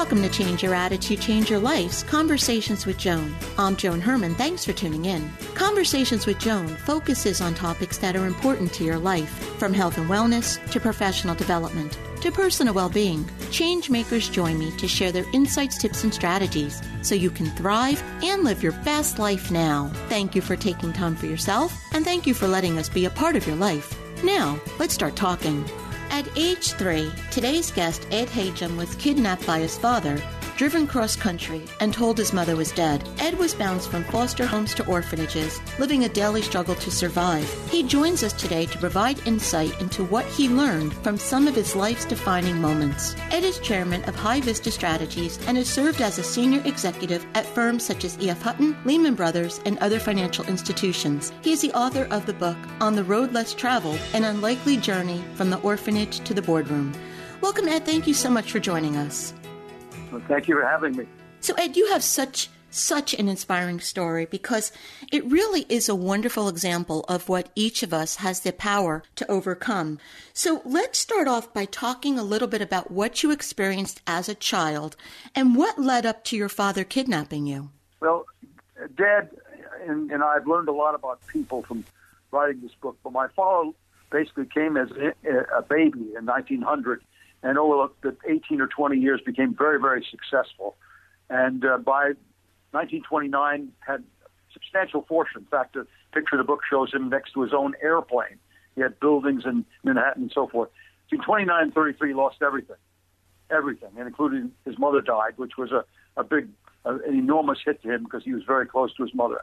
Welcome to Change Your Attitude, Change Your Life's Conversations with Joan. I'm Joan Herman. Thanks for tuning in. Conversations with Joan focuses on topics that are important to your life, from health and wellness to professional development to personal well being. Change makers join me to share their insights, tips, and strategies so you can thrive and live your best life now. Thank you for taking time for yourself, and thank you for letting us be a part of your life. Now, let's start talking. At age three, today's guest, Ed Hajim, was kidnapped by his father, driven cross country, and told his mother was dead. Ed was bounced from foster homes to orphanages, living a daily struggle to survive. He joins us today to provide insight into what he learned from some of his life's defining moments. Ed is chairman of High Vista Strategies and has served as a senior executive at firms such as E.F. Hutton, Lehman Brothers, and other financial institutions. He is the author of the book On the Road Less Traveled An Unlikely Journey from the Orphanage to the Boardroom. Welcome, Ed. Thank you so much for joining us. Well, thank you for having me. So, Ed, you have such such an inspiring story because it really is a wonderful example of what each of us has the power to overcome. So, let's start off by talking a little bit about what you experienced as a child and what led up to your father kidnapping you. Well, Dad and, and I've learned a lot about people from writing this book, but my father basically came as a, a baby in 1900 and over the 18 or 20 years became very, very successful. And uh, by 1929, had substantial fortune. In fact, the picture of the book shows him next to his own airplane. He had buildings in Manhattan and so forth. Between 29 and 33, he lost everything, everything, and including his mother died, which was a, a big, uh, an enormous hit to him because he was very close to his mother.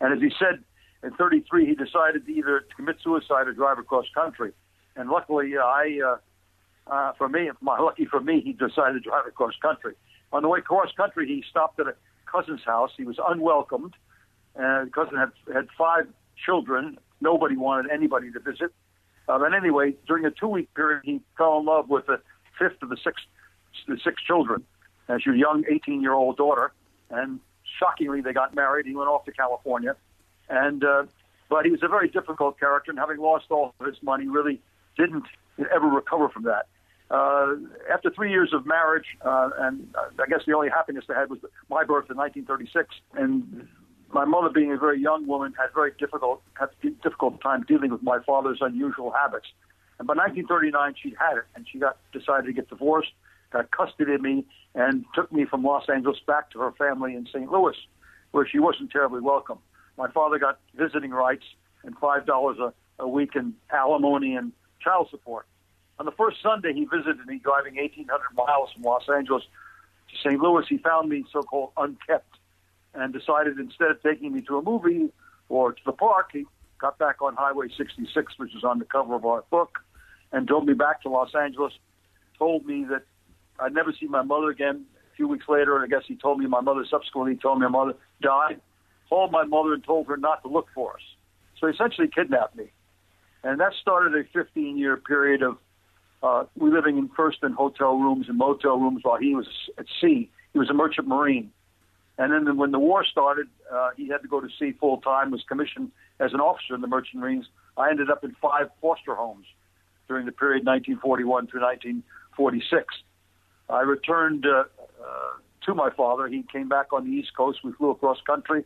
And as he said, in 33, he decided to either commit suicide or drive across country. And luckily, I, uh, uh, for me, my lucky for me, he decided to drive across country. On the way across country, he stopped at a cousin's house. He was unwelcomed. And cousin had had five children. Nobody wanted anybody to visit. Uh, but anyway, during a two-week period, he fell in love with the fifth of the six the six children. And she young 18-year-old daughter. And shockingly, they got married. He went off to California. And uh, but he was a very difficult character, and having lost all of his money, really didn't ever recover from that. Uh, after three years of marriage, uh, and I guess the only happiness they had was my birth in 1936, and my mother, being a very young woman, had very difficult had difficult time dealing with my father's unusual habits. And by 1939, she had it, and she got decided to get divorced, got custody of me, and took me from Los Angeles back to her family in St. Louis, where she wasn't terribly welcome. My father got visiting rights and five dollars a a week in alimony and child support. On the first Sunday he visited me, driving 1,800 miles from Los Angeles to St. Louis, he found me so-called unkept and decided instead of taking me to a movie or to the park, he got back on Highway 66, which is on the cover of our book, and drove me back to Los Angeles. Told me that I'd never see my mother again. A few weeks later, I guess he told me my mother subsequently told me my mother died. Called my mother and told her not to look for us. So he essentially kidnapped me. And that started a 15 year period of uh, we living in first in hotel rooms and motel rooms while he was at sea. He was a merchant marine. And then when the war started, uh, he had to go to sea full time, was commissioned as an officer in the merchant marines. I ended up in five foster homes during the period 1941 through 1946. I returned uh, uh, to my father. He came back on the East Coast. We flew across country.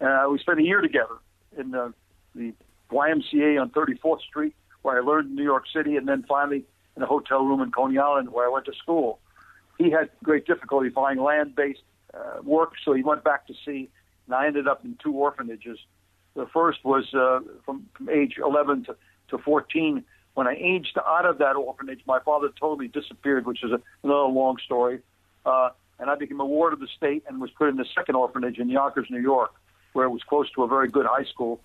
Uh, we spent a year together in the, the YMCA on 34th Street, where I learned in New York City, and then finally in a hotel room in Coney Island where I went to school. He had great difficulty finding land-based uh, work, so he went back to sea, and I ended up in two orphanages. The first was uh, from, from age 11 to, to 14. When I aged out of that orphanage, my father totally disappeared, which is a, another long story. Uh, and I became a ward of the state and was put in the second orphanage in Yonkers, New York, where it was close to a very good high school.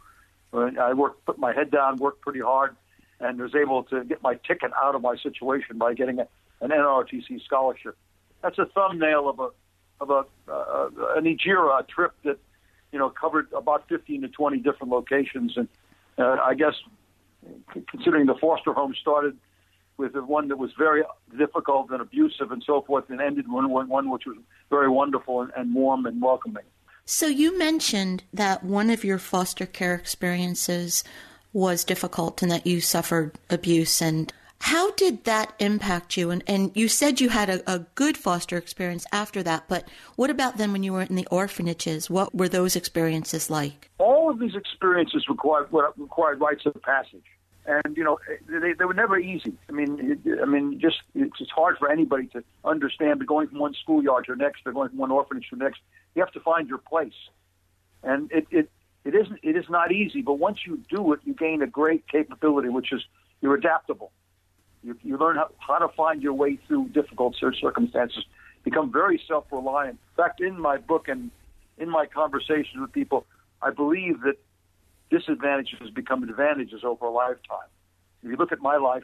I worked, put my head down, worked pretty hard, and was able to get my ticket out of my situation by getting a, an NRTC scholarship. That's a thumbnail of a of a uh, an Ejira trip that you know covered about 15 to 20 different locations, and uh, I guess considering the foster home started with one that was very difficult and abusive and so forth, and ended one one which was very wonderful and, and warm and welcoming. So you mentioned that one of your foster care experiences was difficult and that you suffered abuse and how did that impact you? And, and you said you had a, a, good foster experience after that, but what about then when you were in the orphanages? What were those experiences like? All of these experiences required required rites of passage, and you know they, they were never easy. I mean, I mean, just it's, it's hard for anybody to understand. But going from one schoolyard to the next, or going from one orphanage to the next, you have to find your place, and it it it isn't it is not easy. But once you do it, you gain a great capability, which is you're adaptable you, you learn how, how to find your way through difficult circumstances, become very self reliant. In fact, in my book and in my conversations with people, I believe that disadvantages become advantages over a lifetime. If you look at my life,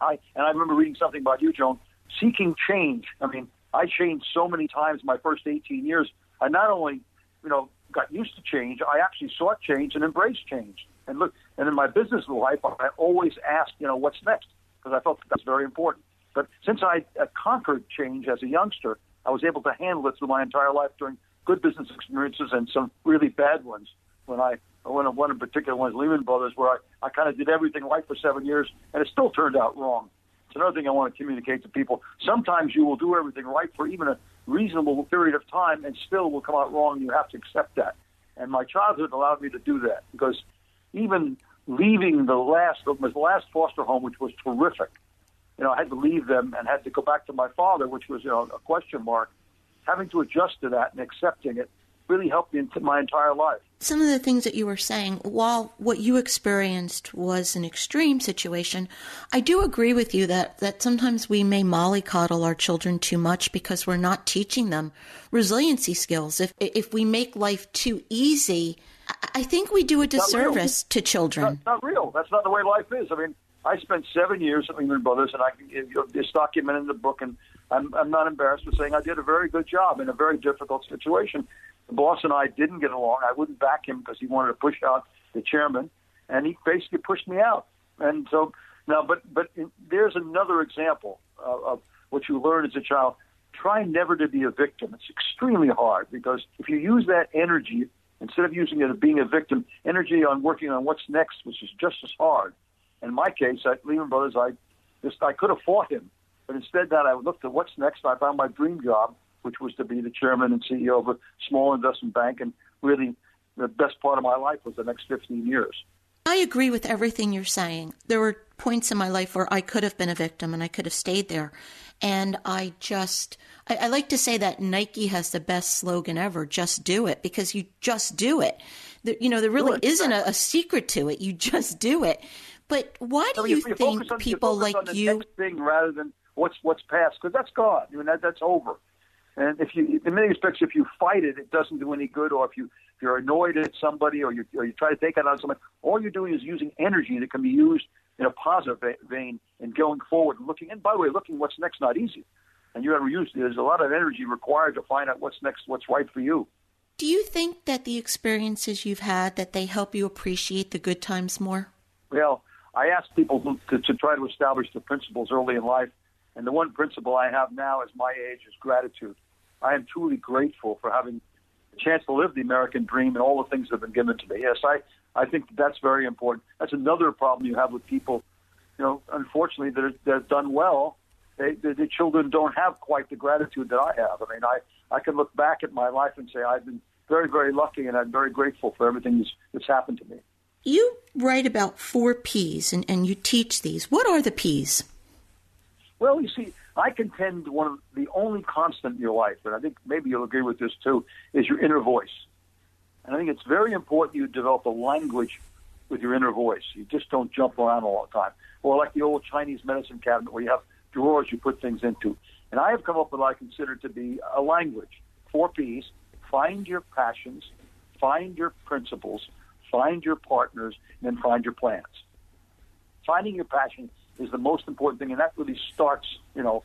I and I remember reading something about you, Joan, seeking change. I mean, I changed so many times my first 18 years. I not only, you know, got used to change, I actually sought change and embraced change. And look, and in my business life, I always asked, you know, what's next? because I felt that that's very important. But since I uh, conquered change as a youngster, I was able to handle it through my entire life during good business experiences and some really bad ones. When I one one in particular was Lehman Brothers, where I, I kind of did everything right for seven years, and it still turned out wrong. It's another thing I want to communicate to people. Sometimes you will do everything right for even a reasonable period of time, and still will come out wrong. You have to accept that. And my childhood allowed me to do that because even leaving the last the last foster home, which was terrific. You know, I had to leave them and had to go back to my father, which was you know a question mark. Having to adjust to that and accepting it really helped me into my entire life. Some of the things that you were saying, while what you experienced was an extreme situation, I do agree with you that, that sometimes we may mollycoddle our children too much because we're not teaching them resiliency skills. If if we make life too easy, I think we do a disservice to children. Not, not, real. That's not the way life is. I mean, I spent seven years at Lehman Brothers, and I can, it's documented in the book, and I'm, I'm not embarrassed with saying I did a very good job in a very difficult situation. The boss and I didn't get along. I wouldn't back him because he wanted to push out the chairman, and he basically pushed me out. And so now, but but there's another example of, of what you learn as a child. Try never to be a victim. It's extremely hard because if you use that energy instead of using it as being a victim, energy on working on what's next, which is just as hard. In my case, at Lehman Brothers, I just I could have fought him, but instead that I looked at what's next. I found my dream job, which was to be the chairman and CEO of a small investment bank, and really the best part of my life was the next 15 years. I agree with everything you're saying. There were points in my life where I could have been a victim and I could have stayed there. And I just, I, I, like to say that Nike has the best slogan ever just do it because you just do it. There, you know, there really isn't a, a, secret to it. You just do it. But why do you, you think on, people like you. thing rather than what's, what's past? Because that's gone. I mean, that, that's over. And if you, in many respects, if you fight it, it doesn't do any good. Or if you, if you're annoyed at somebody, or you, or you try to take it on somebody, all you're doing is using energy that can be used in a positive vein and going forward and looking. And by the way, looking what's next not easy. And you got to use there's a lot of energy required to find out what's next, what's right for you. Do you think that the experiences you've had that they help you appreciate the good times more? Well, I ask people to, to, to try to establish the principles early in life, and the one principle I have now as my age is gratitude. I am truly grateful for having the chance to live the American dream and all the things that have been given to me. Yes, I I think that's very important. That's another problem you have with people, you know, unfortunately, that have done well. They, the, the children don't have quite the gratitude that I have. I mean, I, I can look back at my life and say I've been very, very lucky and I'm very grateful for everything that's, that's happened to me. you write about four P's and, and you teach these. What are the P's? Well, you see, I contend one of the only constant in your life, and I think maybe you'll agree with this too, is your inner voice. And I think it's very important you develop a language with your inner voice. You just don't jump around all the time. Or like the old Chinese medicine cabinet where you have drawers you put things into. And I have come up with what I consider to be a language. Four P's. Find your passions, find your principles, find your partners, and then find your plans. Finding your passion is the most important thing, and that really starts, you know,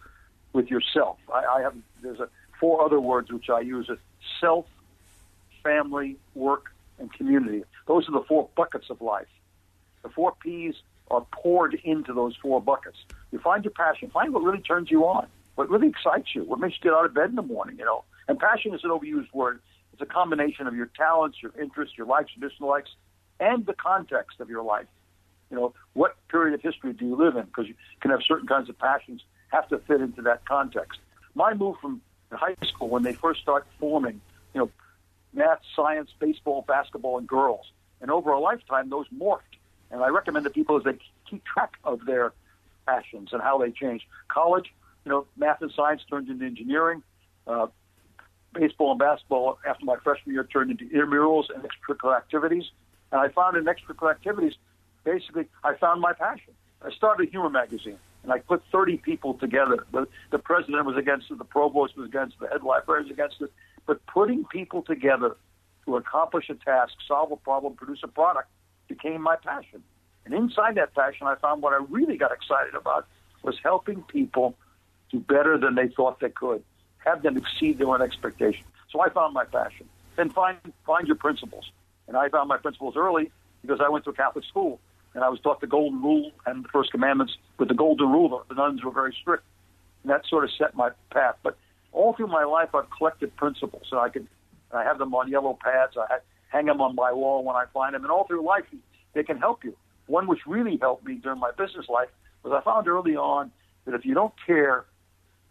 with yourself. I, I have there's a four other words which I use: self, family, work, and community. Those are the four buckets of life. The four P's are poured into those four buckets. You find your passion, find what really turns you on, what really excites you, what makes you get out of bed in the morning. You know, and passion is an overused word. It's a combination of your talents, your interests, your likes, your dislikes, and the context of your life. You know, what period of history do you live in? Because you can have certain kinds of passions have to fit into that context. My move from high school when they first start forming, you know, math, science, baseball, basketball, and girls, and over a lifetime, those morphed. And I recommend to people as they keep track of their passions and how they change. College, you know, math and science turned into engineering. Uh, baseball and basketball after my freshman year turned into intramurals and extracurricular activities. And I found in extracurricular activities, basically, I found my passion. I started a humor magazine, and I put 30 people together. The, president was against it, the provost was against it, the head librarian was against it. But putting people together to accomplish a task, solve a problem, produce a product became my passion. And inside that passion, I found what I really got excited about was helping people do better than they thought they could, have them exceed their own expectations. So I found my passion. Then find find your principles. And I found my principles early because I went to a Catholic school and I was taught the Golden Rule and the First Commandments with the Golden Rule. The nuns were very strict, and that sort of set my path. But all through my life, I've collected principles, and I could I have them on yellow pads. I hang them on my wall when I find them, and all through life, they can help you. One which really helped me during my business life was I found early on that if you don't care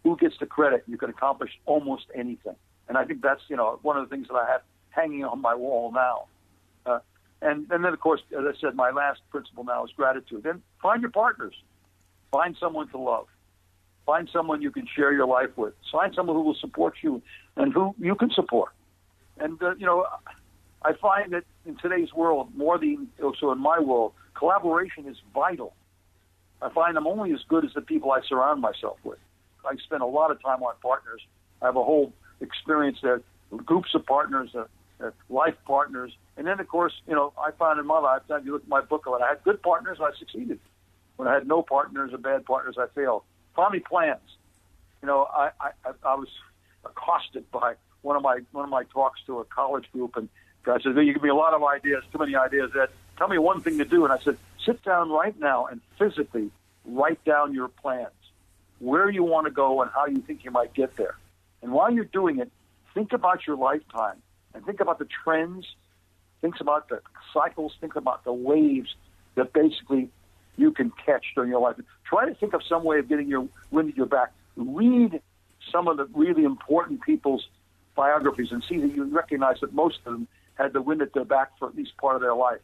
who gets the credit, you can accomplish almost anything. And I think that's you know one of the things that I have hanging on my wall now. And, and then, of course, as I said, my last principle now is gratitude. Then find your partners. Find someone to love. Find someone you can share your life with. Find someone who will support you and who you can support. And, uh, you know, I find that in today's world, more than also in my world, collaboration is vital. I find I'm only as good as the people I surround myself with. I spend a lot of time on partners. I have a whole experience there, groups of partners, uh, Uh, life partners, and then of course, you know, I found in my lifetime, you look at my book, when I had good partners, I succeeded. When I had no partners or bad partners, I failed. Finally, plans. You know, I, I, I was accosted by one of my one of my talks to a college group, and guy said, "You give me a lot of ideas, too many ideas. That tell me one thing to do." And I said, "Sit down right now and physically write down your plans, where you want to go, and how you think you might get there. And while you're doing it, think about your lifetime and think about the trends, think about the cycles, think about the waves that basically you can catch during your life. Try to think of some way of getting your wind at your back. Read some of the really important people's biographies and see that you recognize that most of them had the wind at their back for at least part of their life.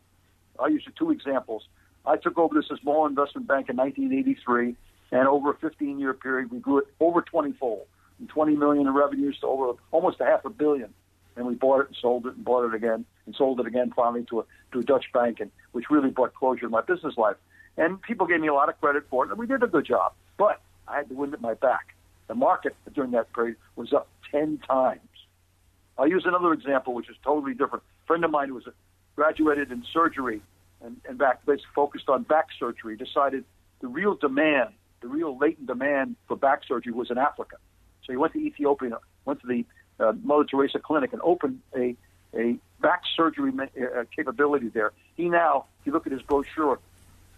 I'll use you two examples. I took over this small investment bank in 1983, and over a 15-year period, we grew it over 20-fold, from 20 million in revenues to over almost a half a billion and we bought it and sold it and bought it again and sold it again finally to a to a Dutch bank, and which really brought closure to my business life. And people gave me a lot of credit for it, and we did a good job. But I had the wind at my back. The market during that period was up ten times. I'll use another example, which is totally different. A friend of mine who was a, graduated in surgery and, and back basically focused on back surgery decided the real demand, the real latent demand for back surgery was in Africa. So he went to Ethiopia, went to the uh, Mother Teresa Clinic and opened a a back surgery uh, capability there. He now, if you look at his brochure,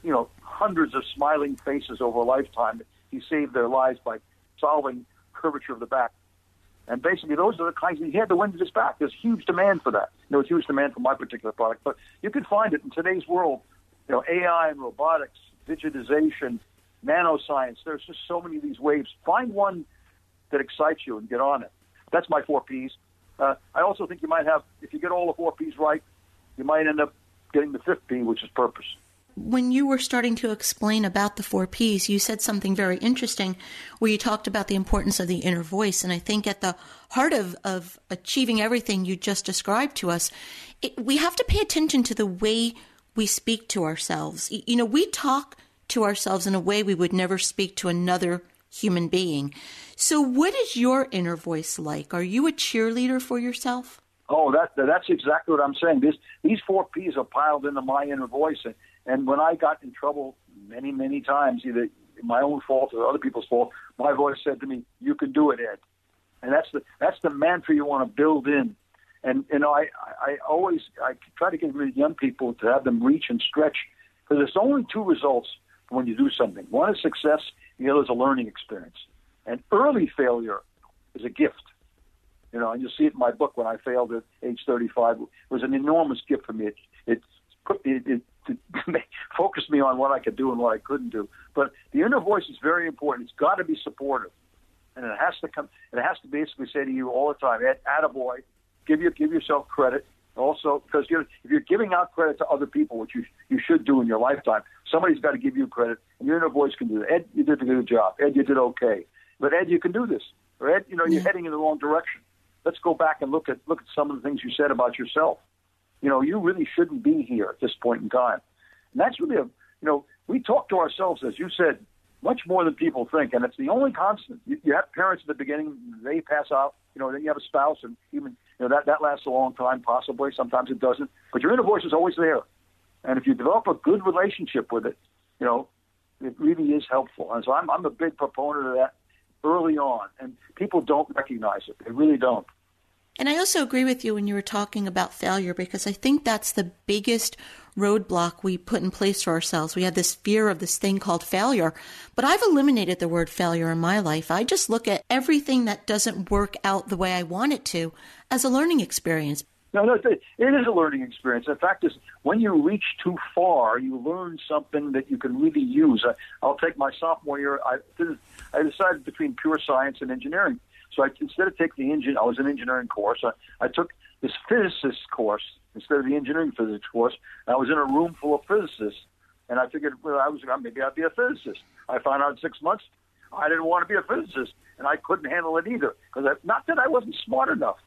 you know, hundreds of smiling faces over a lifetime. He saved their lives by solving curvature of the back. And basically, those are the kinds. He had the wind at his back. There's huge demand for that. There was huge demand for my particular product, but you can find it in today's world. You know, AI and robotics, digitization, nanoscience. There's just so many of these waves. Find one that excites you and get on it. That's my four P's. Uh, I also think you might have, if you get all the four P's right, you might end up getting the fifth P, which is purpose. When you were starting to explain about the four P's, you said something very interesting where you talked about the importance of the inner voice. And I think at the heart of, of achieving everything you just described to us, it, we have to pay attention to the way we speak to ourselves. You know, we talk to ourselves in a way we would never speak to another human being. So, what is your inner voice like? Are you a cheerleader for yourself? Oh, that that's exactly what I'm saying. This these four P's are piled into my inner voice, and, and when I got in trouble many many times, either my own fault or other people's fault, my voice said to me, "You can do it, Ed." And that's the that's the mantra you want to build in. And you know, I I always I try to get young people to have them reach and stretch because there's only two results when you do something. One is success, the other is a learning experience. And early failure is a gift. You know, and you see it in my book when I failed at age 35. It was an enormous gift for me. It it it, it, it focused me on what I could do and what I couldn't do. But the inner voice is very important. It's got to be supportive, and it has to come. It has to basically say to you all the time, "Attaboy," give you give yourself credit. Also, because you're, if you're giving out credit to other people, which you you should do in your lifetime, somebody's got to give you credit, and your inner voice can do that. Ed, you did a good job. Ed, you did okay. But Ed, you can do this. Or Ed, you know, you're heading in the wrong direction let's go back and look at look at some of the things you said about yourself. You know, you really shouldn't be here at this point in time. And that's really a you know, we talk to ourselves, as you said, much more than people think, and it's the only constant. You, you have parents at the beginning; they pass out. You know, then you have a spouse, and even you know that that lasts a long time, possibly. Sometimes it doesn't, but your inner voice is always there. And if you develop a good relationship with it, you know, it really is helpful. And so I'm I'm a big proponent of that early on, and people don't recognize it. They really don't. And I also agree with you when you were talking about failure because I think that's the biggest roadblock we put in place for ourselves. We have this fear of this thing called failure. But I've eliminated the word failure in my life. I just look at everything that doesn't work out the way I want it to as a learning experience. No, no, it is a learning experience. The fact, is when you reach too far, you learn something that you can really use. I, I'll take my sophomore year. I, I decided between pure science and engineering. So I, instead of taking the engine, I was an engineering course. I, I took this physicist course instead of the engineering physics course. I was in a room full of physicists, and I figured, well, I was maybe I'd be a physicist. I found out in six months I didn't want to be a physicist, and I couldn't handle it either. Because not that I wasn't smart enough,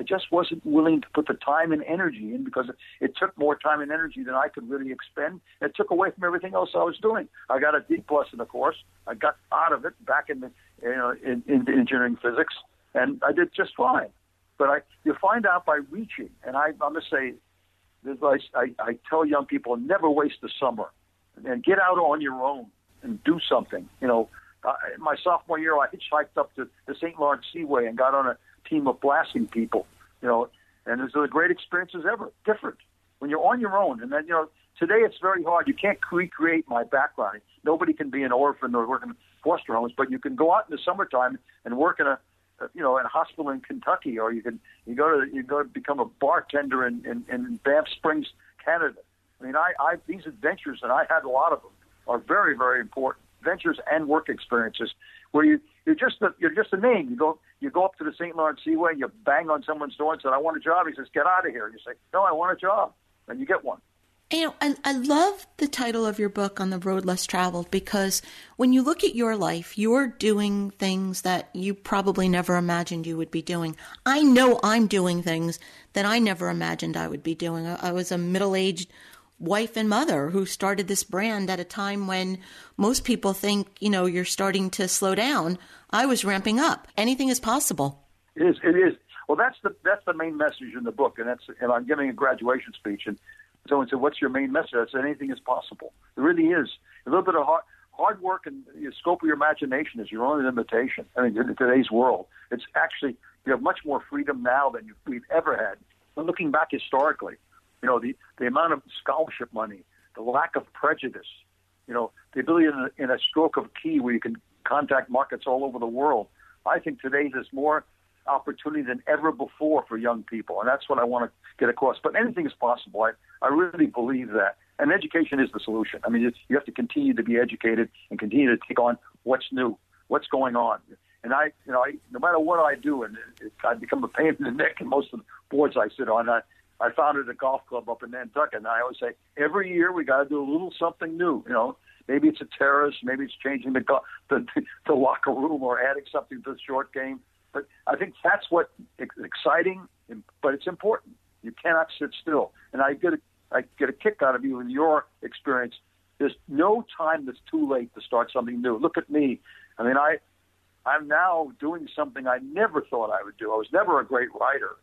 I just wasn't willing to put the time and energy in because it, took more time and energy than I could really expend. It took away from everything else I was doing. I got a D plus in the course. I got out of it back in the you know in, in engineering physics, and I did just fine. But I you find out by reaching, and I, I'm gonna say, I, I, I tell young people never waste the summer, and get out on your own and do something. You know, uh, my sophomore year, I hitchhiked up to the St. Lawrence Seaway and got on a team of blasting people, you know, and it's a great experience as ever. Different when you're on your own, and then you know today it's very hard. You can't recreate my background. Nobody can be an orphan or work in foster homes, but you can go out in the summertime and work in a uh, you know, in a hospital in Kentucky, or you can you go to you go to become a bartender in, in, in Banff Springs, Canada. I mean, I, I these adventures, and I had a lot of them, are very very important ventures and work experiences where you you're just a, you're just a name. You go you go up to the St. Lawrence Seaway, you bang on someone's door and say, "I want a job." He says, "Get out of here." You say, "No, I want a job," and you get one. You know, I, I love the title of your book on the road less traveled because when you look at your life, you're doing things that you probably never imagined you would be doing. I know I'm doing things that I never imagined I would be doing. I, I was a middle aged wife and mother who started this brand at a time when most people think, you know, you're starting to slow down. I was ramping up. Anything is possible. It is. It is. Well, that's the that's the main message in the book, and that's and I'm giving a graduation speech, and someone said, "What's your main message?" I said, "Anything is possible." It really is. A little bit of hard hard work and the scope of your imagination is your only limitation. I mean, in today's world, it's actually you have much more freedom now than we've ever had. But looking back historically, you know, the, the amount of scholarship money, the lack of prejudice, you know, the ability in a, in a stroke of key where you can contact markets all over the world. I think today there's more opportunity than ever before for young people, and that's what I want to get across. But anything is possible. I, I really believe that. And education is the solution. I mean, you have to continue to be educated and continue to take on what's new, what's going on. And I, you know, I, no matter what I do, and it, it, I become a pain in the neck in most of the boards I sit on. I, I founded a golf club up in Nantucket, and I always say every year we got to do a little something new. You know, maybe it's a terrace, maybe it's changing the the, the locker room or adding something to the short game. But I think that's what exciting, but it's important. You cannot sit still, and I get a, I get a kick out of you in your experience. There's no time that's too late to start something new. Look at me. I mean, I I'm now doing something I never thought I would do. I was never a great writer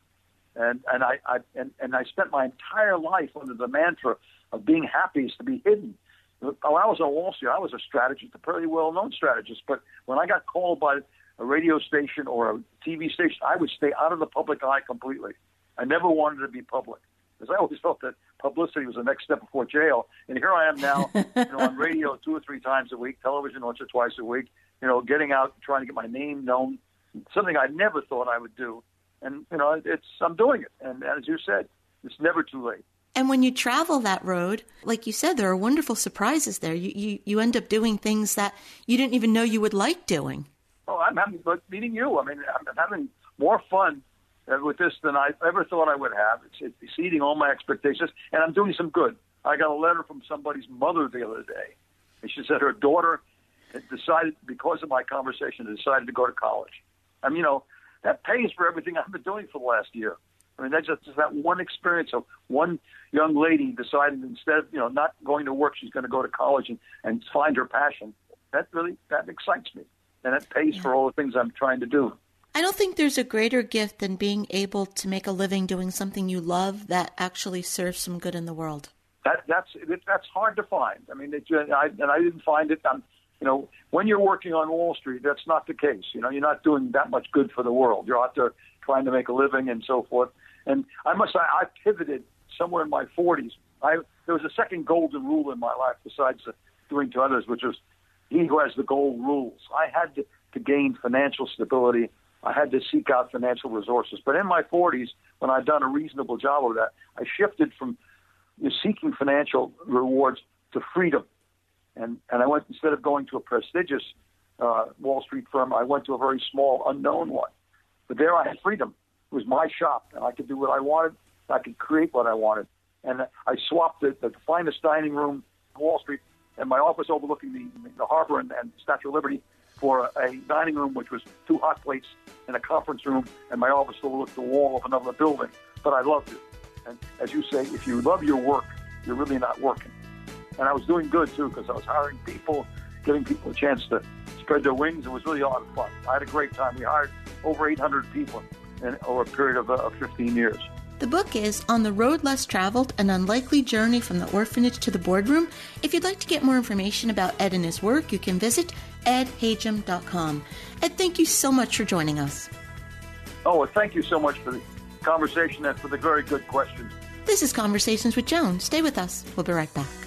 and and I, I and, and I spent my entire life under the mantra of being happy is to be hidden. When I was on Wall Street, I was a strategist, a pretty well-known strategist. But when I got called by a radio station or a TV station, I would stay out of the public eye completely. I never wanted to be public because I always felt that publicity was the next step before jail. And here I am now, you know, on radio two or three times a week, television once or twice a week. You know, getting out, trying to get my name known, something I never thought I would do and you know it's I'm doing it. And as you said, it's never too late. And when you travel that road, like you said, there are wonderful surprises there. You you, you end up doing things that you didn't even know you would like doing. Oh, I'm having but meeting you. I mean, I'm having more fun uh, with this than I ever thought I would have. It's, it's exceeding all my expectations, and I'm doing some good. I got a letter from somebody's mother the other day, and she said her daughter decided because of my conversation decided to go to college. I mean, you know, that pays for everything I've been doing for the last year. I mean, that's just, just that one experience of one young lady deciding instead of you know not going to work, she's going to go to college and, and find her passion. That really that excites me, and that pays yeah. for all the things I'm trying to do. I don't think there's a greater gift than being able to make a living doing something you love that actually serves some good in the world. That that's that's hard to find. I mean, it, I, and I didn't find it. I'm you know, when you're working on Wall Street, that's not the case. You know, you're not doing that much good for the world. You're out there trying to make a living and so forth. And I must say, I pivoted somewhere in my 40s. I there was a second golden rule in my life besides doing to others, which was he who has the gold rules. I had to, to gain financial stability. I had to seek out financial resources. But in my 40s, when I'd done a reasonable job of that, I shifted from seeking financial rewards to freedom and and I went instead of going to a prestigious uh, Wall Street firm, I went to a very small, unknown one. But there I had freedom. It was my shop, and I could do what I wanted. I could create what I wanted. And I swapped the, the finest dining room on Wall Street and my office overlooking the, the harbor and, and Statue of Liberty for a, a dining room, which was two hot plates and a conference room, and my office overlooked the wall of another building. But I loved it. And as you say, if you love your work, you're really not working and I was doing good too because I was hiring people, giving people a chance to spread their wings. It was really a lot of fun. I had a great time. We hired over 800 people in over a period of, uh, of 15 years. The book is On the Road Less Traveled An Unlikely Journey from the Orphanage to the Boardroom. If you'd like to get more information about Ed and his work, you can visit edhajim.com. Ed, thank you so much for joining us. Oh, well, thank you so much for the conversation and for the very good questions. This is Conversations with Joan. Stay with us. We'll be right back.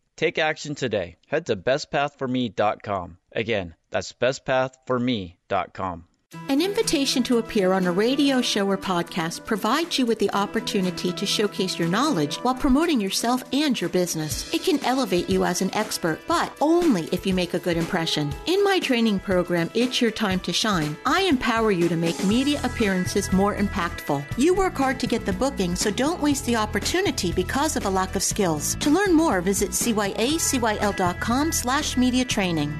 Take action today. Head to bestpathforme.com. Again, that's bestpathforme.com. An invitation to appear on a radio show or podcast provides you with the opportunity to showcase your knowledge while promoting yourself and your business. It can elevate you as an expert, but only if you make a good impression. In my training program, It's Your Time to Shine, I empower you to make media appearances more impactful. You work hard to get the booking, so don't waste the opportunity because of a lack of skills. To learn more, visit cyacyl.com slash media training.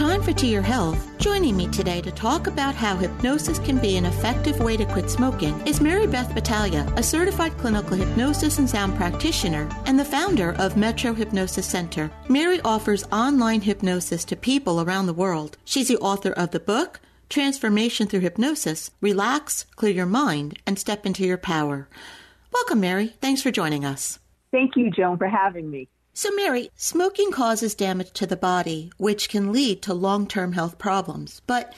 Time for To Your Health. Joining me today to talk about how hypnosis can be an effective way to quit smoking is Mary Beth Battaglia, a certified clinical hypnosis and sound practitioner and the founder of Metro Hypnosis Center. Mary offers online hypnosis to people around the world. She's the author of the book, transformation through hypnosis, relax, clear your mind, and step into your power. Welcome, Mary. Thanks for joining us. Thank you, Joan, for having me. So, Mary, smoking causes damage to the body, which can lead to long term health problems. But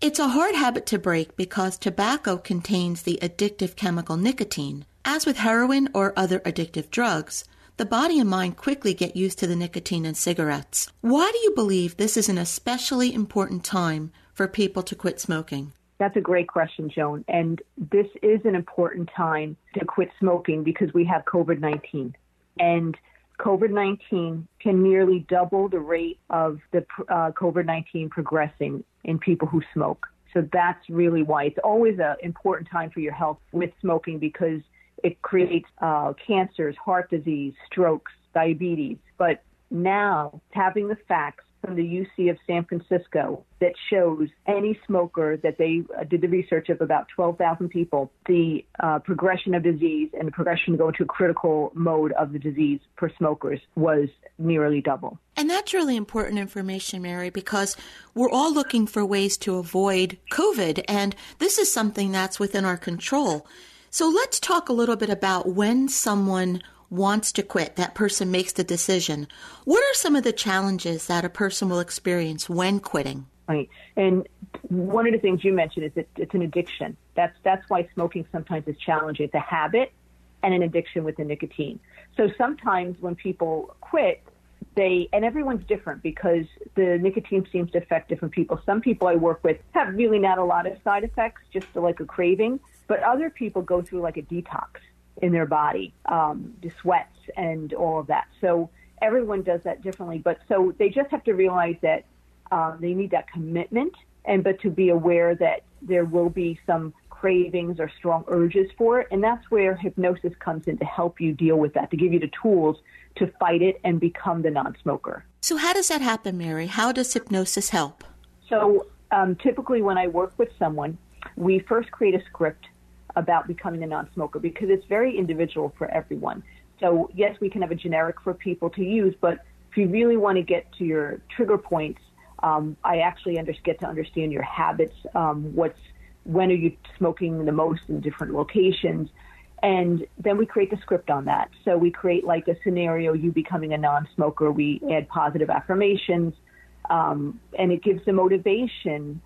it's a hard habit to break because tobacco contains the addictive chemical nicotine. As with heroin or other addictive drugs, the body and mind quickly get used to the nicotine in cigarettes. Why do you believe this is an especially important time for people to quit smoking? That's a great question, Joan. And this is an important time to quit smoking because we have COVID 19. And COVID 19 can nearly double the rate of the uh, COVID 19 progressing in people who smoke. So that's really why it's always an important time for your health with smoking because it creates uh, cancers, heart disease, strokes, diabetes. But now, having the facts from the UC of San Francisco that shows any smoker that they uh, did the research of about 12,000 people, the uh, progression of disease and the progression to go into a critical mode of the disease for smokers was nearly double. And that's really important information, Mary, because we're all looking for ways to avoid COVID, and this is something that's within our control. So let's talk a little bit about when someone wants to quit, that person makes the decision. What are some of the challenges that a person will experience when quitting? Right. And one of the things you mentioned is that it's an addiction. That's that's why smoking sometimes is challenging. It's a habit and an addiction with the nicotine. So sometimes when people quit, they and everyone's different because the nicotine seems to affect different people. Some people I work with have really not a lot of side effects, just like a craving, but other people go through like a detox in their body, um, the sweats and all of that. So everyone does that differently. But so they just have to realize that um, they need that commitment, and but to be aware that there will be some cravings or strong urges for it, and that's where hypnosis comes in to help you deal with that, to give you the tools to fight it and become the non-smoker. So how does that happen, Mary? How does hypnosis help? So um, typically, when I work with someone, we first create a script about becoming a non-smoker because it's very individual for everyone. So yes, we can have a generic for people to use, but if you really want to get to your trigger points, um, I actually under, get to understand your habits. Um, what's when are you smoking the most in different locations, and then we create the script on that. So we create like a scenario: you becoming a non-smoker. We add positive affirmations, um, and it gives the motivation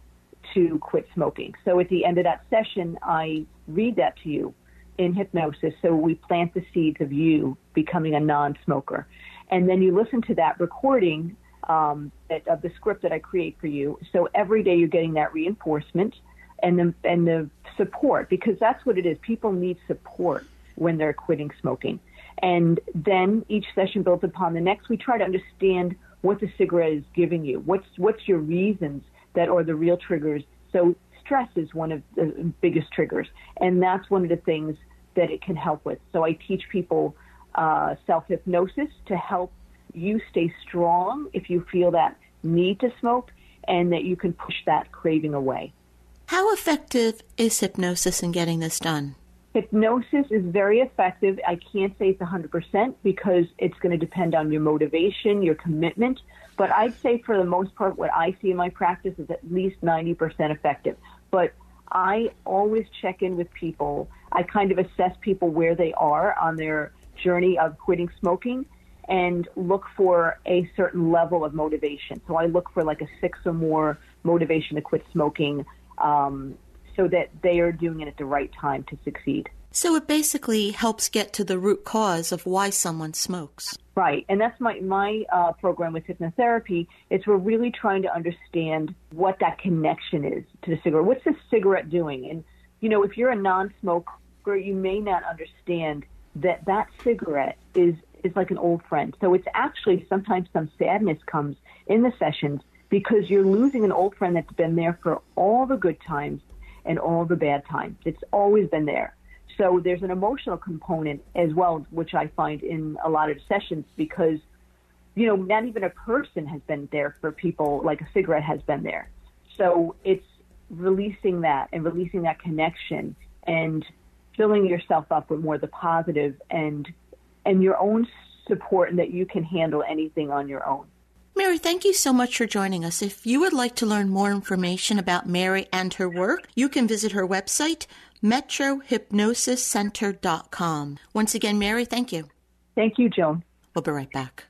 to quit smoking. So at the end of that session, I read that to you in hypnosis. So we plant the seeds of you becoming a non smoker. And then you listen to that recording um, of the script that I create for you. So every day you're getting that reinforcement and the, and the support because that's what it is. People need support when they're quitting smoking. And then each session builds upon the next. We try to understand what the cigarette is giving you. What's what's your reasons that are the real triggers. So stress is one of the biggest triggers, and that's one of the things that it can help with. So I teach people uh, self hypnosis to help you stay strong if you feel that need to smoke, and that you can push that craving away. How effective is hypnosis in getting this done? Hypnosis is very effective. I can't say it's 100% because it's going to depend on your motivation, your commitment. But I'd say for the most part, what I see in my practice is at least 90% effective. But I always check in with people. I kind of assess people where they are on their journey of quitting smoking and look for a certain level of motivation. So I look for like a six or more motivation to quit smoking um, so that they are doing it at the right time to succeed. So it basically helps get to the root cause of why someone smokes. Right, and that's my my uh, program with hypnotherapy. Is we're really trying to understand what that connection is to the cigarette. What's the cigarette doing? And you know, if you're a non-smoker, you may not understand that that cigarette is is like an old friend. So it's actually sometimes some sadness comes in the sessions because you're losing an old friend that's been there for all the good times and all the bad times. It's always been there. So there's an emotional component as well, which I find in a lot of sessions because, you know, not even a person has been there for people like a cigarette has been there. So it's releasing that and releasing that connection and filling yourself up with more of the positive and and your own support and that you can handle anything on your own. Mary, thank you so much for joining us. If you would like to learn more information about Mary and her work, you can visit her website, metrohypnosiscenter.com. Once again, Mary, thank you. Thank you, Joan. We'll be right back.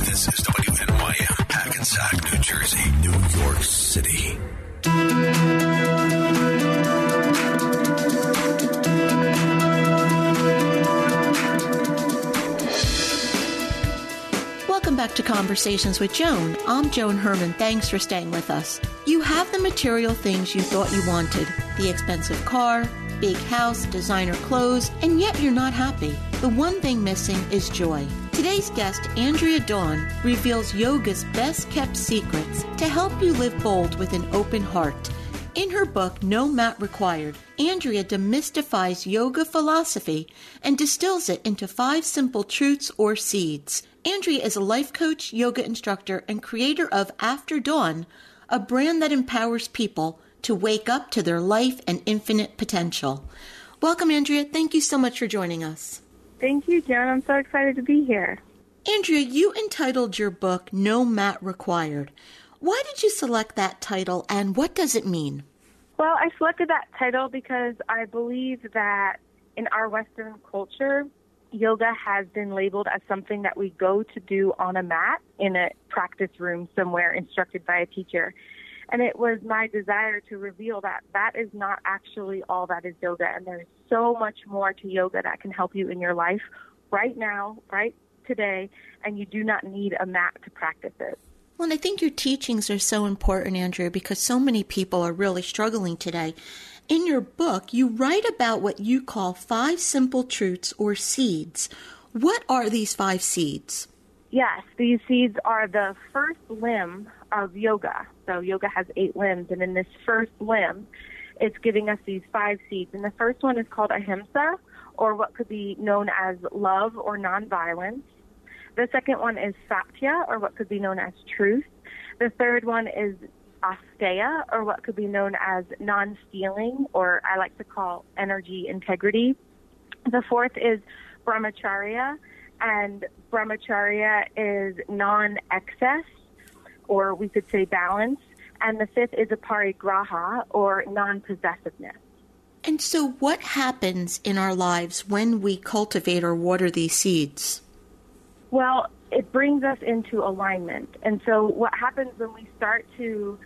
This is WNYM, Hackensack, New Jersey, New York City. Welcome back to Conversations with Joan. I'm Joan Herman. Thanks for staying with us. You have the material things you thought you wanted the expensive car, big house, designer clothes, and yet you're not happy. The one thing missing is joy. Today's guest, Andrea Dawn, reveals yoga's best kept secrets to help you live bold with an open heart. In her book, No Mat Required, Andrea demystifies yoga philosophy and distills it into five simple truths or seeds. Andrea is a life coach, yoga instructor, and creator of After Dawn, a brand that empowers people to wake up to their life and infinite potential. Welcome, Andrea. Thank you so much for joining us. Thank you, Joan. I'm so excited to be here. Andrea, you entitled your book No Mat Required. Why did you select that title and what does it mean? Well, I selected that title because I believe that in our Western culture, yoga has been labeled as something that we go to do on a mat in a practice room somewhere instructed by a teacher. And it was my desire to reveal that that is not actually all that is yoga. And there's so much more to yoga that can help you in your life right now, right today, and you do not need a mat to practice it. Well, and I think your teachings are so important, Andrea, because so many people are really struggling today. In your book, you write about what you call five simple truths or seeds. What are these five seeds? Yes, these seeds are the first limb of yoga. So yoga has eight limbs, and in this first limb, it's giving us these five seeds. And the first one is called ahimsa, or what could be known as love or nonviolence. The second one is satya, or what could be known as truth. The third one is asteya, or what could be known as non-stealing, or I like to call energy integrity. The fourth is brahmacharya, and brahmacharya is non-excess, or we could say balance. And the fifth is aparigraha, or non-possessiveness. And so, what happens in our lives when we cultivate or water these seeds? Well, it brings us into alignment. And so, what happens when we start to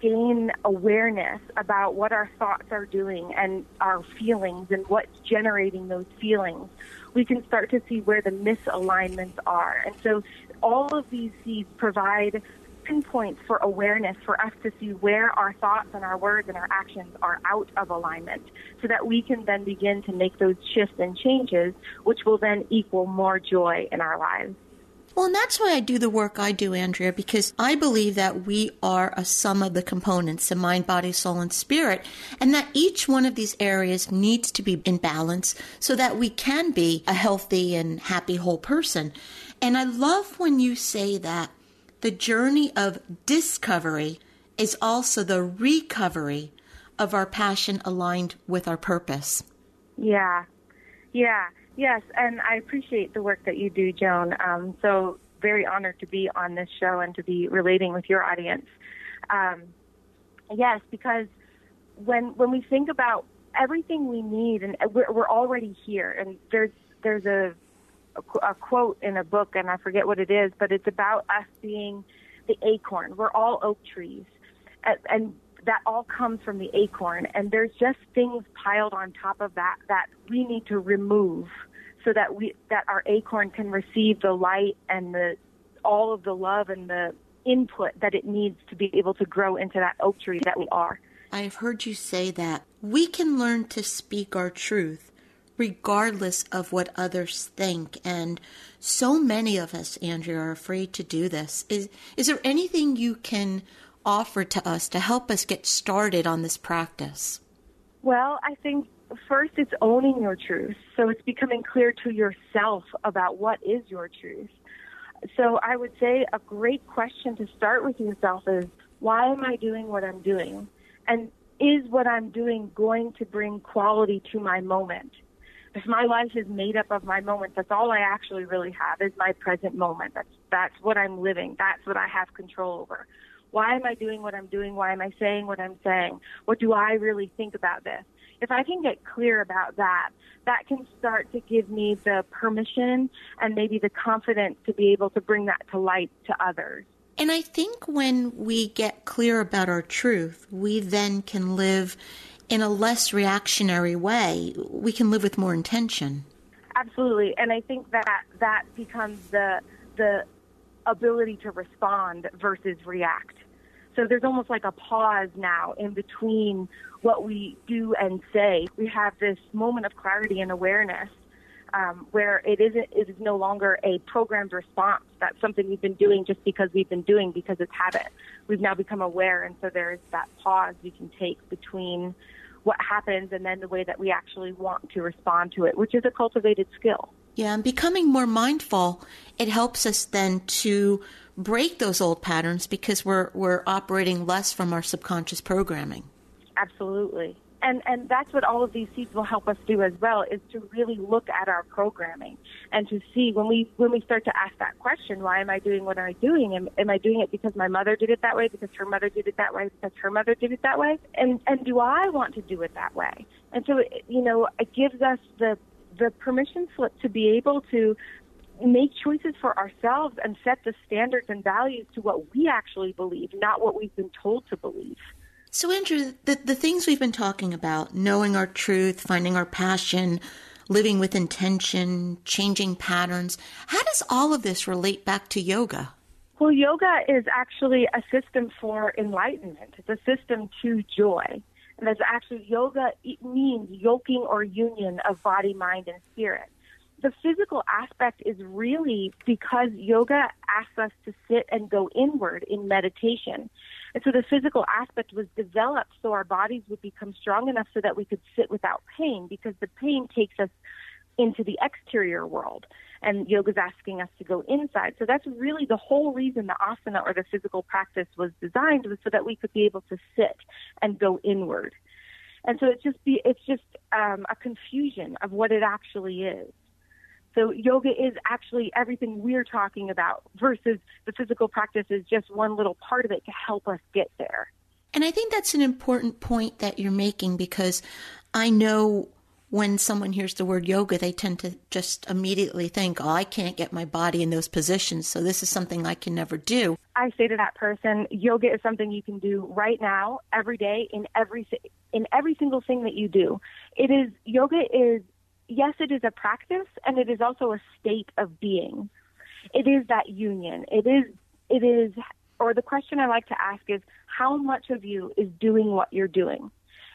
gain awareness about what our thoughts are doing and our feelings and what's generating those feelings, we can start to see where the misalignments are. And so, all of these seeds provide pinpoints for awareness for us to see where our thoughts and our words and our actions are out of alignment so that we can then begin to make those shifts and changes, which will then equal more joy in our lives. Well, and that's why I do the work I do, Andrea, because I believe that we are a sum of the components, the mind, body, soul, and spirit, and that each one of these areas needs to be in balance so that we can be a healthy and happy whole person. And I love when you say that the journey of discovery is also the recovery of our passion aligned with our purpose. Yeah, yeah, yes, and I appreciate the work that you do, Joan. Um, so very honored to be on this show and to be relating with your audience. Um, yes, because when when we think about everything we need, and we're, we're already here, and there's there's a a quote in a book, and I forget what it is, but it's about us being the acorn. We're all oak trees, and, and that all comes from the acorn. And there's just things piled on top of that that we need to remove, so that we that our acorn can receive the light and the all of the love and the input that it needs to be able to grow into that oak tree that we are. I've heard you say that we can learn to speak our truth regardless of what others think. And so many of us, Andrea, are afraid to do this. Is, is there anything you can offer to us to help us get started on this practice? Well, I think first it's owning your truth. So it's becoming clear to yourself about what is your truth. So I would say a great question to start with yourself is why am I doing what I'm doing? And is what I'm doing going to bring quality to my moment? If my life is made up of my moments, that's all I actually really have is my present moment. That's that's what I'm living. That's what I have control over. Why am I doing what I'm doing? Why am I saying what I'm saying? What do I really think about this? If I can get clear about that, that can start to give me the permission and maybe the confidence to be able to bring that to light to others. And I think when we get clear about our truth, we then can live in a less reactionary way. We can live with more intention. Absolutely. And I think that that becomes the the ability to respond versus react. So there's almost like a pause now in between what we do and say. We have this moment of clarity and awareness um, where it isn't it is no longer a programmed response. That's something we've been doing just because we've been doing because it's habit. We've now become aware, and so there is that pause we can take between what happens and then the way that we actually want to respond to it, which is a cultivated skill. Yeah, and becoming more mindful, it helps us then to break those old patterns because we're we're operating less from our subconscious programming. Absolutely and and that's what all of these seeds will help us do as well is to really look at our programming and to see when we when we start to ask that question why am i doing what am i'm doing? Am, am i doing it because my mother did it that way because her mother did it that way because her mother did it that way? And and do i want to do it that way? And so it, you know it gives us the the permission slip to be able to make choices for ourselves and set the standards and values to what we actually believe not what we've been told to believe so, Andrea, the, the things we've been talking about, knowing our truth, finding our passion, living with intention, changing patterns, how does all of this relate back to yoga? Well, yoga is actually a system for enlightenment. It's a system to joy. And that's actually yoga it means yoking or union of body, mind, and spirit. The physical aspect is really because yoga asks us to sit and go inward in meditation. And so the physical aspect was developed so our bodies would become strong enough so that we could sit without pain because the pain takes us into the exterior world. And yoga's asking us to go inside. So that's really the whole reason the asana or the physical practice was designed was so that we could be able to sit and go inward. And so it's just be, it's just um, a confusion of what it actually is. So yoga is actually everything we're talking about versus the physical practice is just one little part of it to help us get there. And I think that's an important point that you're making because I know when someone hears the word yoga, they tend to just immediately think, oh, I can't get my body in those positions, so this is something I can never do. I say to that person, yoga is something you can do right now, every day, in every in every single thing that you do. It is yoga is yes, it is a practice and it is also a state of being. It is that union. It is, it is, or the question I like to ask is how much of you is doing what you're doing?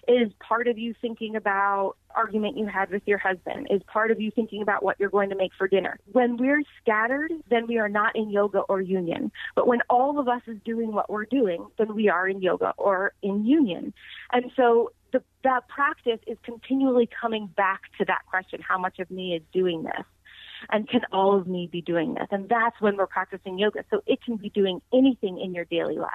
Is part of you thinking about argument you had with your husband? Is part of you thinking about what you're going to make for dinner? When we're scattered, then we are not in yoga or union. But when all of us is doing what we're doing, then we are in yoga or in union. And so the, that practice is continually coming back to that question how much of me is doing this? And can all of me be doing this? And that's when we're practicing yoga. So it can be doing anything in your daily life.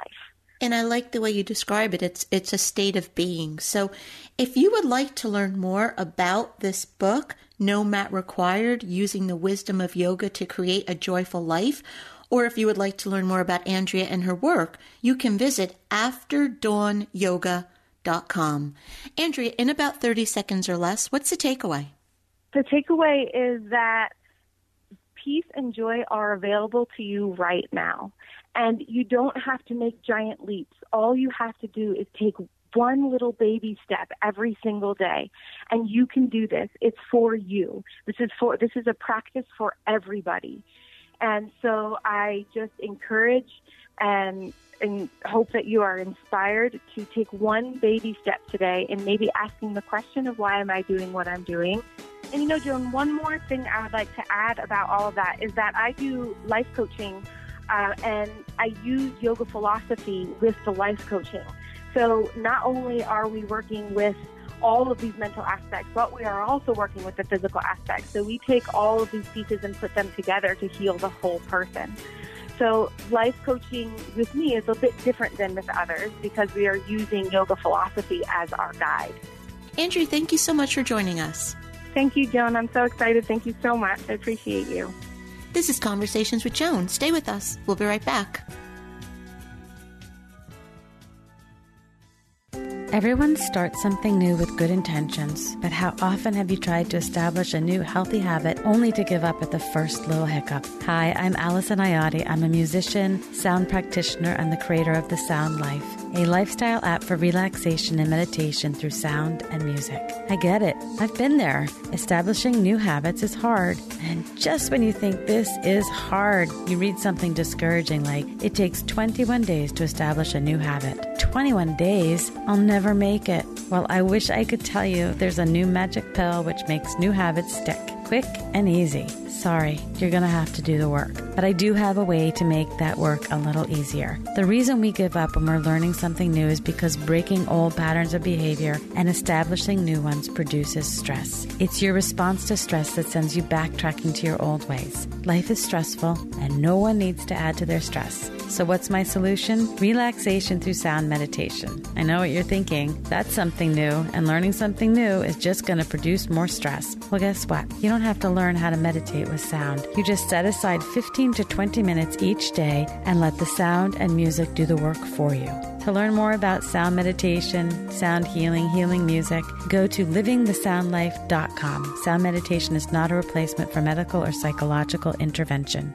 And I like the way you describe it. It's it's a state of being. So if you would like to learn more about this book, No Mat Required, using the wisdom of yoga to create a joyful life, or if you would like to learn more about Andrea and her work, you can visit afterdawnyoga.com com. Andrea, in about 30 seconds or less, what's the takeaway? The takeaway is that peace and joy are available to you right now. And you don't have to make giant leaps. All you have to do is take one little baby step every single day and you can do this it's for you this is for this is a practice for everybody and so i just encourage and and hope that you are inspired to take one baby step today and maybe asking the question of why am I doing what I'm doing and you know, Joan, one more thing I would like to add about all of that is that I do life coaching uh, and I use yoga philosophy with the life coaching. So not only are we working with all of these mental aspects, but we are also working with the physical aspects. So we take all of these pieces and put them together to heal the whole person. So life coaching with me is a bit different than with others because we are using yoga philosophy as our guide. Andrea, thank you so much for joining us. Thank you, Joan. I'm so excited. Thank you so much. I appreciate you. This is Conversations with Joan. Stay with us. We'll be right back. Everyone starts something new with good intentions, but how often have you tried to establish a new healthy habit only to give up at the first little hiccup? Hi, I'm Allison Ayati. I'm a musician, sound practitioner, and the creator of The Sound Life, a lifestyle app for relaxation and meditation through sound and music. I get it. I've been there. Establishing new habits is hard. And just when you think this is hard, you read something discouraging like, it takes 21 days to establish a new habit. 21 days? I'll never make it. Well, I wish I could tell you there's a new magic pill which makes new habits stick quick and easy. Sorry, you're gonna have to do the work. But I do have a way to make that work a little easier. The reason we give up when we're learning something new is because breaking old patterns of behavior and establishing new ones produces stress. It's your response to stress that sends you backtracking to your old ways. Life is stressful, and no one needs to add to their stress. So, what's my solution? Relaxation through sound meditation. I know what you're thinking. That's something new, and learning something new is just going to produce more stress. Well, guess what? You don't have to learn how to meditate with sound. You just set aside 15 to 20 minutes each day and let the sound and music do the work for you. To learn more about sound meditation, sound healing, healing music, go to livingthesoundlife.com. Sound meditation is not a replacement for medical or psychological intervention.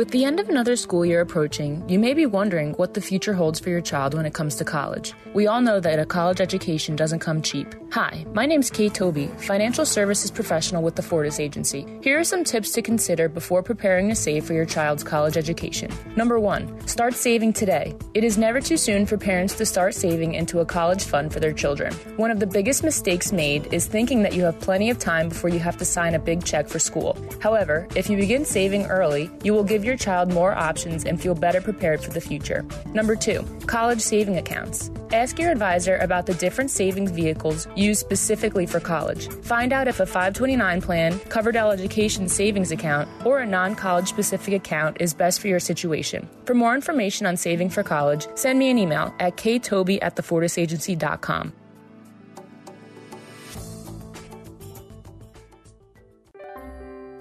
With the end of another school year approaching, you may be wondering what the future holds for your child when it comes to college. We all know that a college education doesn't come cheap. Hi, my name's Kate Toby, financial services professional with the Fortis Agency. Here are some tips to consider before preparing to save for your child's college education. Number one, start saving today. It is never too soon for parents to start saving into a college fund for their children. One of the biggest mistakes made is thinking that you have plenty of time before you have to sign a big check for school. However, if you begin saving early, you will give your child more options and feel better prepared for the future. Number two, college saving accounts. Ask your advisor about the different savings vehicles used specifically for college. Find out if a 529 plan, Coverdell Education Savings Account, or a non college specific account is best for your situation. For more information on saving for college, send me an email at ktoby at thefortisagency.com.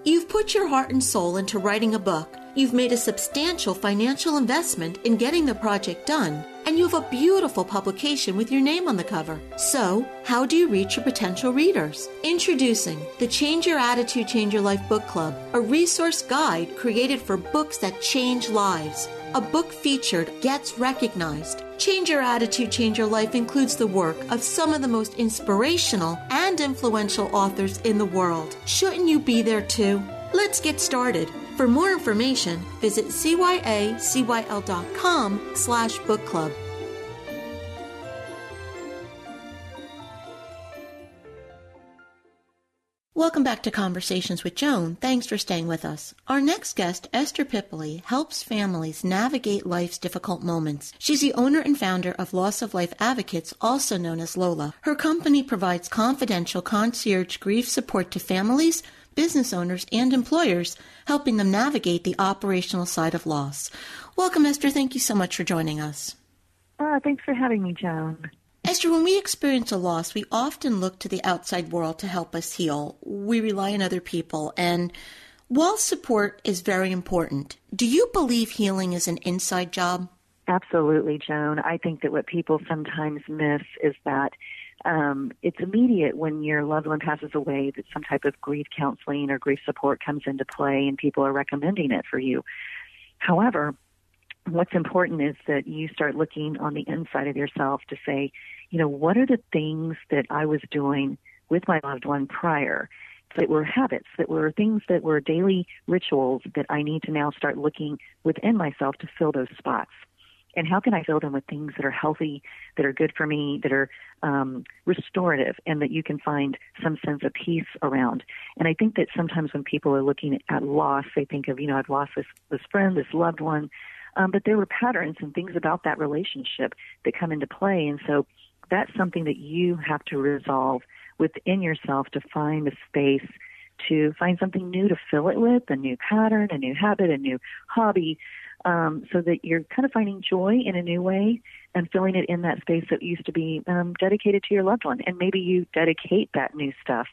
You've put your heart and soul into writing a book. You've made a substantial financial investment in getting the project done, and you have a beautiful publication with your name on the cover. So, how do you reach your potential readers? Introducing the Change Your Attitude, Change Your Life Book Club, a resource guide created for books that change lives. A book featured gets recognized. Change Your Attitude, Change Your Life includes the work of some of the most inspirational and influential authors in the world. Shouldn't you be there too? Let's get started. For more information, visit cyacyl.com slash book club. Welcome back to Conversations with Joan. Thanks for staying with us. Our next guest, Esther Pipoli, helps families navigate life's difficult moments. She's the owner and founder of Loss of Life Advocates, also known as Lola. Her company provides confidential concierge grief support to families, business owners, and employers, helping them navigate the operational side of loss. Welcome, Esther. Thank you so much for joining us. Uh, thanks for having me, Joan. Esther, when we experience a loss, we often look to the outside world to help us heal. We rely on other people, and while support is very important, do you believe healing is an inside job? Absolutely, Joan. I think that what people sometimes miss is that um, it's immediate when your loved one passes away that some type of grief counseling or grief support comes into play and people are recommending it for you. However, what's important is that you start looking on the inside of yourself to say, you know, what are the things that I was doing with my loved one prior that were habits, that were things that were daily rituals that I need to now start looking within myself to fill those spots. And how can I fill them with things that are healthy, that are good for me, that are um, restorative, and that you can find some sense of peace around. And I think that sometimes when people are looking at loss, they think of, you know, I've lost this this friend, this loved one, um, but there were patterns and things about that relationship that come into play, and so that's something that you have to resolve within yourself to find a space to find something new to fill it with, a new pattern, a new habit, a new hobby, um, so that you're kind of finding joy in a new way and filling it in that space that used to be um, dedicated to your loved one. And maybe you dedicate that new stuff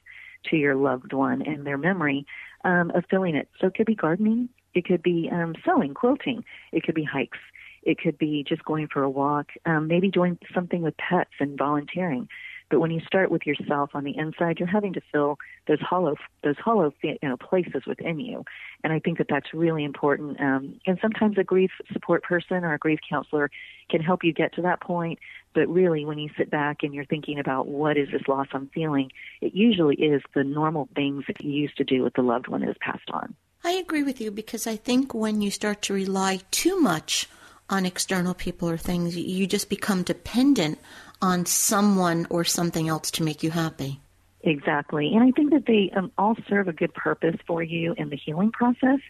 to your loved one and their memory um, of filling it. So it could be gardening, it could be um, sewing, quilting, it could be hikes, it could be just going for a walk, um, maybe doing something with pets and volunteering. But when you start with yourself on the inside, you're having to fill those hollow those hollow you know places within you, and I think that that's really important. Um, and sometimes a grief support person or a grief counselor can help you get to that point. But really, when you sit back and you're thinking about what is this loss I'm feeling, it usually is the normal things that you used to do with the loved one that has passed on. I agree with you because I think when you start to rely too much on external people or things, you just become dependent on someone or something else to make you happy. Exactly. And I think that they um, all serve a good purpose for you in the healing process,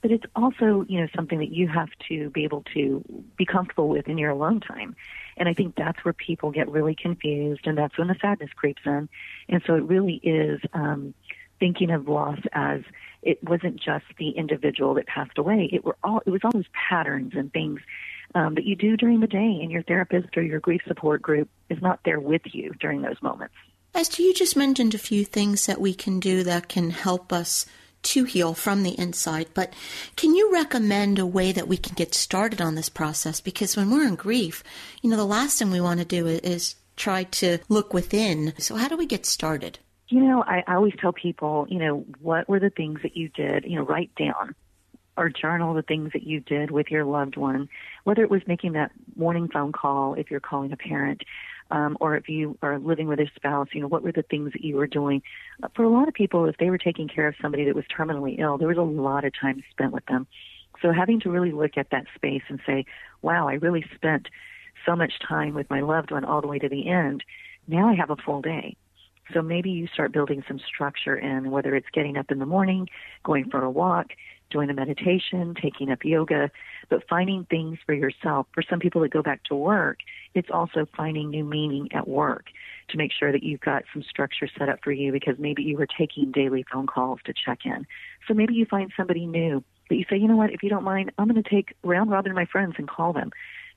but it's also, you know, something that you have to be able to be comfortable with in your alone time. And I think that's where people get really confused and that's when the sadness creeps in. And so it really is um, thinking of loss as it wasn't just the individual that passed away. It were all it was all those patterns and things um, that you do during the day, and your therapist or your grief support group is not there with you during those moments. Esther, you just mentioned a few things that we can do that can help us to heal from the inside, but can you recommend a way that we can get started on this process? Because when we're in grief, you know, the last thing we want to do is try to look within. So, how do we get started? You know, I, I always tell people, you know, what were the things that you did? You know, write down or journal the things that you did with your loved one, whether it was making that morning phone call if you're calling a parent, um, or if you are living with a spouse, you know, what were the things that you were doing? Uh, for a lot of people, if they were taking care of somebody that was terminally ill, there was a lot of time spent with them. So having to really look at that space and say, wow, I really spent so much time with my loved one all the way to the end. Now I have a full day. So maybe you start building some structure in whether it's getting up in the morning, going for a walk, doing a meditation, taking up yoga, but finding things for yourself. For some people that go back to work, it's also finding new meaning at work to make sure that you've got some structure set up for you because maybe you were taking daily phone calls to check in. So maybe you find somebody new that you say, you know what, if you don't mind, I'm going to take round robin my friends and call them.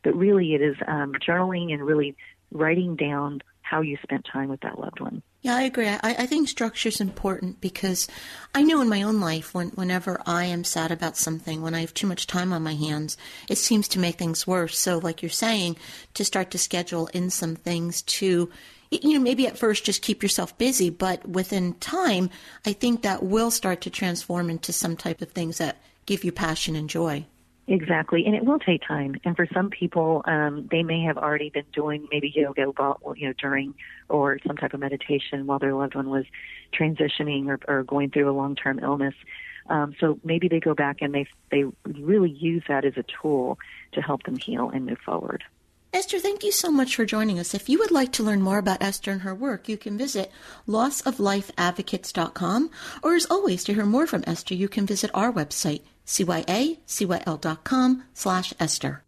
But really, it is um, journaling and really writing down how you spent time with that loved one. Yeah, I agree. I, I think structure is important because I know in my own life, when, whenever I am sad about something, when I have too much time on my hands, it seems to make things worse. So, like you're saying, to start to schedule in some things to, you know, maybe at first just keep yourself busy, but within time, I think that will start to transform into some type of things that give you passion and joy. Exactly, and it will take time. And for some people, um, they may have already been doing maybe yoga, you know, during or some type of meditation while their loved one was transitioning or, or going through a long-term illness. Um, so maybe they go back and they they really use that as a tool to help them heal and move forward. Esther, thank you so much for joining us. If you would like to learn more about Esther and her work, you can visit lossoflifeadvocates.com, or as always, to hear more from Esther, you can visit our website, cyacyl.com slash Esther.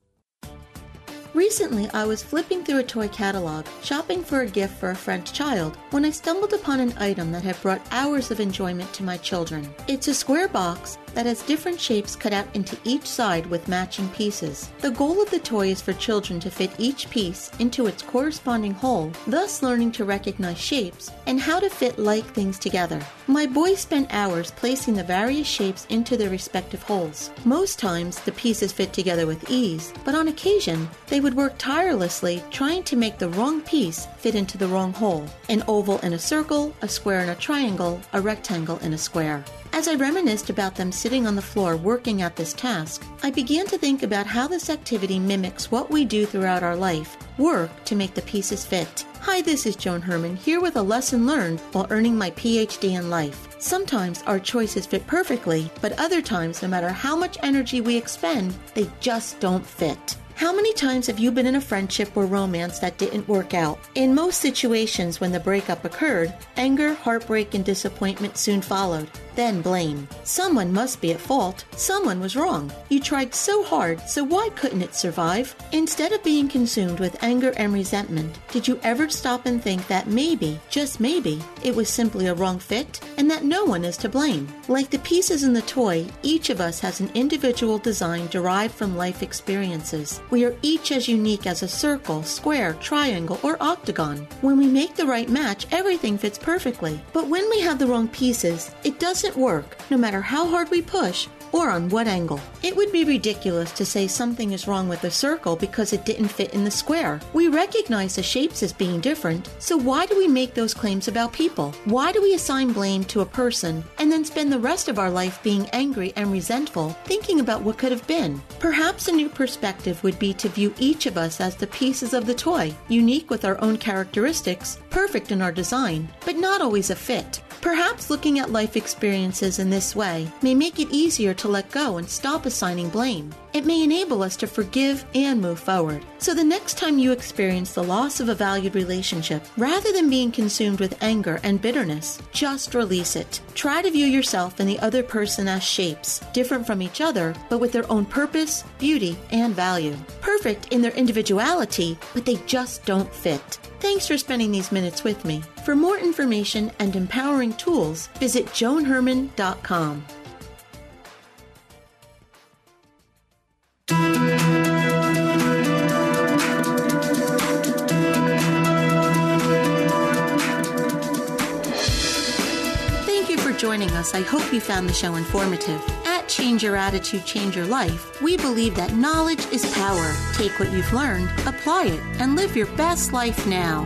Recently, I was flipping through a toy catalog, shopping for a gift for a friend's child, when I stumbled upon an item that had brought hours of enjoyment to my children. It's a square box that has different shapes cut out into each side with matching pieces. The goal of the toy is for children to fit each piece into its corresponding hole, thus learning to recognize shapes and how to fit like things together. My boys spent hours placing the various shapes into their respective holes. Most times, the pieces fit together with ease, but on occasion, they would work tirelessly trying to make the wrong piece fit into the wrong hole an oval in a circle, a square in a triangle, a rectangle in a square. As I reminisced about them sitting on the floor working at this task, I began to think about how this activity mimics what we do throughout our life work to make the pieces fit. Hi, this is Joan Herman, here with a lesson learned while earning my PhD in life. Sometimes our choices fit perfectly, but other times, no matter how much energy we expend, they just don't fit. How many times have you been in a friendship or romance that didn't work out? In most situations, when the breakup occurred, anger, heartbreak, and disappointment soon followed. Then blame. Someone must be at fault. Someone was wrong. You tried so hard, so why couldn't it survive? Instead of being consumed with anger and resentment, did you ever stop and think that maybe, just maybe, it was simply a wrong fit and that no one is to blame? Like the pieces in the toy, each of us has an individual design derived from life experiences. We are each as unique as a circle, square, triangle, or octagon. When we make the right match, everything fits perfectly. But when we have the wrong pieces, it doesn't work, no matter how hard we push or on what angle. It would be ridiculous to say something is wrong with a circle because it didn't fit in the square. We recognize the shapes as being different, so why do we make those claims about people? Why do we assign blame to a person and then spend the rest of our life being angry and resentful, thinking about what could have been? Perhaps a new perspective would be to view each of us as the pieces of the toy, unique with our own characteristics, perfect in our design, but not always a fit. Perhaps looking at life experiences in this way may make it easier to let go and stop assigning blame. It may enable us to forgive and move forward. So the next time you experience the loss of a valued relationship, rather than being consumed with anger and bitterness, just release it. Try to view yourself and the other person as shapes, different from each other, but with their own purpose, beauty, and value. Perfect in their individuality, but they just don't fit. Thanks for spending these minutes with me. For more information and empowering tools, visit joanherman.com. Thank you for joining us. I hope you found the show informative. Change Your Attitude, Change Your Life, we believe that knowledge is power. Take what you've learned, apply it, and live your best life now.